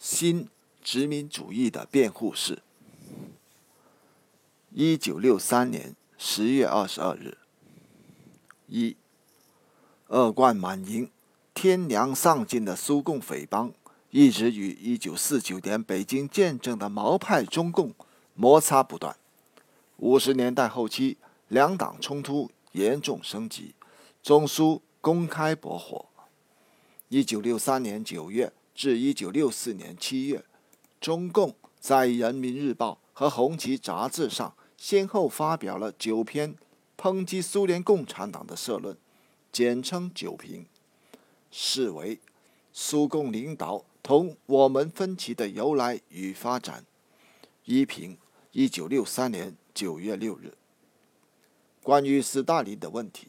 新殖民主义的辩护是。一九六三年十月二十二日，一恶贯满盈、天良丧尽的苏共匪帮，一直与一九四九年北京见证的毛派中共摩擦不断。五十年代后期，两党冲突严重升级，中苏公开驳火。一九六三年九月。至一九六四年七月，中共在《人民日报》和《红旗》杂志上先后发表了九篇抨击苏联共产党的社论，简称“九评”，视为苏共领导同我们分歧的由来与发展。一评，一九六三年九月六日，关于斯大林的问题。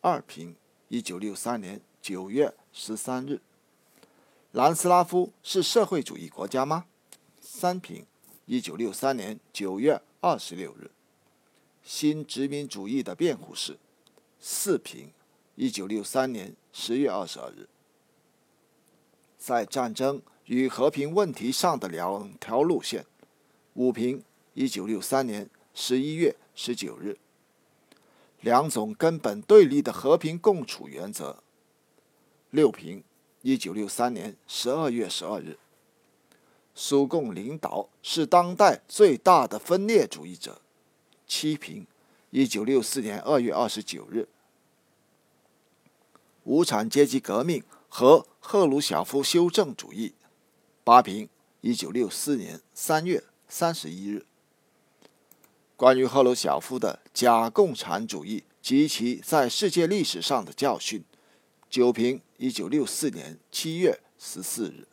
二评，一九六三年九月十三日。南斯拉夫是社会主义国家吗？三评，一九六三年九月二十六日。新殖民主义的辩护是。四评，一九六三年十月二十二日。在战争与和平问题上的两条路线。五评，一九六三年十一月十九日。两种根本对立的和平共处原则。六评。一九六三年十二月十二日，苏共领导是当代最大的分裂主义者。七评，一九六四年二月二十九日，无产阶级革命和赫鲁晓夫修正主义。八评，一九六四年三月三十一日，关于赫鲁晓夫的假共产主义及其在世界历史上的教训。九评。一九六四年七月十四日，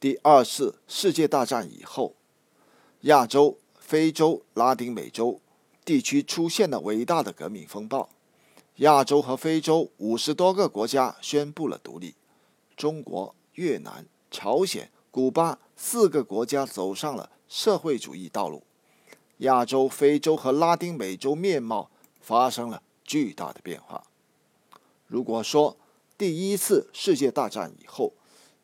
第二次世界大战以后，亚洲、非洲、拉丁美洲地区出现了伟大的革命风暴。亚洲和非洲五十多个国家宣布了独立，中国、越南、朝鲜、古巴四个国家走上了社会主义道路。亚洲、非洲和拉丁美洲面貌发生了巨大的变化。如果说第一次世界大战以后，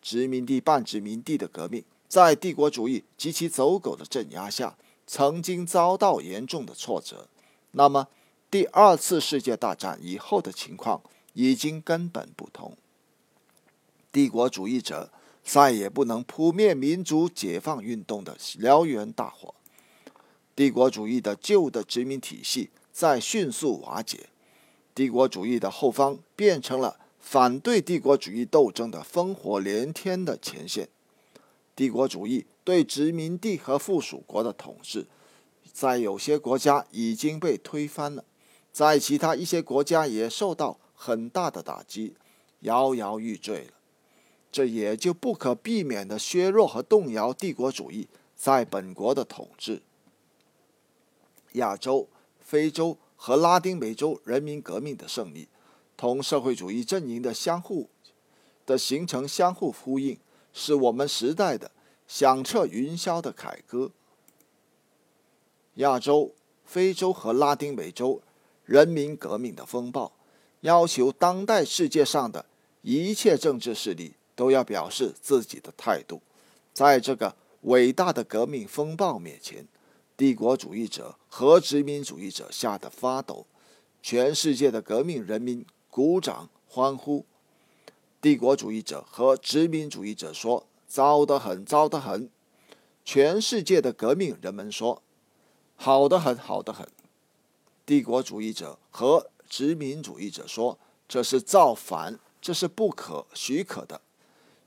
殖民地半殖民地的革命在帝国主义及其走狗的镇压下曾经遭到严重的挫折，那么第二次世界大战以后的情况已经根本不同。帝国主义者再也不能扑灭民族解放运动的燎原大火，帝国主义的旧的殖民体系在迅速瓦解。帝国主义的后方变成了反对帝国主义斗争的烽火连天的前线。帝国主义对殖民地和附属国的统治，在有些国家已经被推翻了，在其他一些国家也受到很大的打击，摇摇欲坠了。这也就不可避免地削弱和动摇帝国主义在本国的统治。亚洲、非洲。和拉丁美洲人民革命的胜利，同社会主义阵营的相互的形成相互呼应，是我们时代的响彻云霄的凯歌。亚洲、非洲和拉丁美洲人民革命的风暴，要求当代世界上的一切政治势力都要表示自己的态度，在这个伟大的革命风暴面前。帝国主义者和殖民主义者吓得发抖，全世界的革命人民鼓掌欢呼。帝国主义者和殖民主义者说：“糟得很，糟得很。”全世界的革命人们说：“好的很，好的很。”帝国主义者和殖民主义者说：“这是造反，这是不可许可的。”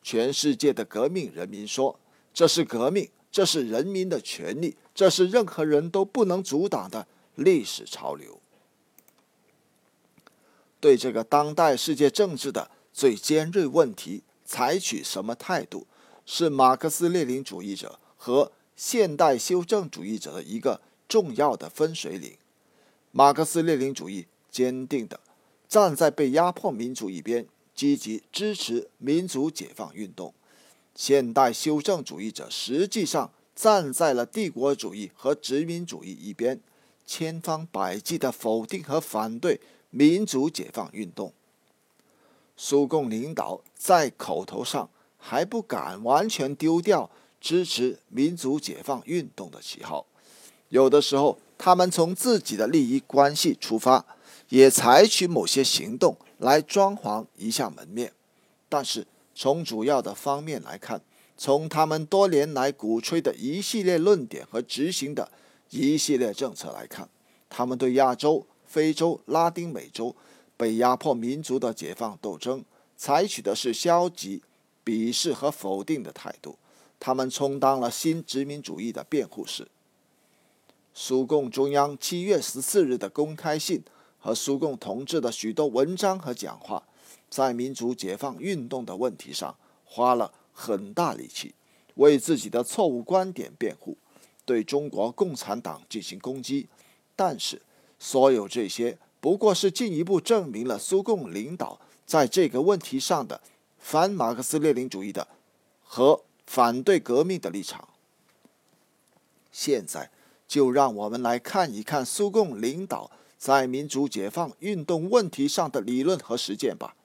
全世界的革命人民说：“这是革命。”这是人民的权利，这是任何人都不能阻挡的历史潮流。对这个当代世界政治的最尖锐问题，采取什么态度，是马克思列宁主义者和现代修正主义者的一个重要的分水岭。马克思列宁主义坚定地站在被压迫民族一边，积极支持民族解放运动。现代修正主义者实际上站在了帝国主义和殖民主义一边，千方百计地否定和反对民族解放运动。苏共领导在口头上还不敢完全丢掉支持民族解放运动的旗号。有的时候，他们从自己的利益关系出发，也采取某些行动来装潢一下门面。但是，从主要的方面来看，从他们多年来鼓吹的一系列论点和执行的一系列政策来看，他们对亚洲、非洲、拉丁美洲被压迫民族的解放斗争采取的是消极、鄙视和否定的态度。他们充当了新殖民主义的辩护士。苏共中央七月十四日的公开信和苏共同志的许多文章和讲话，在民族解放运动的问题上花了很大力气，为自己的错误观点辩护，对中国共产党进行攻击。但是，所有这些不过是进一步证明了苏共领导在这个问题上的反马克思列宁主义的和反对革命的立场。现在。就让我们来看一看苏共领导在民主解放运动问题上的理论和实践吧。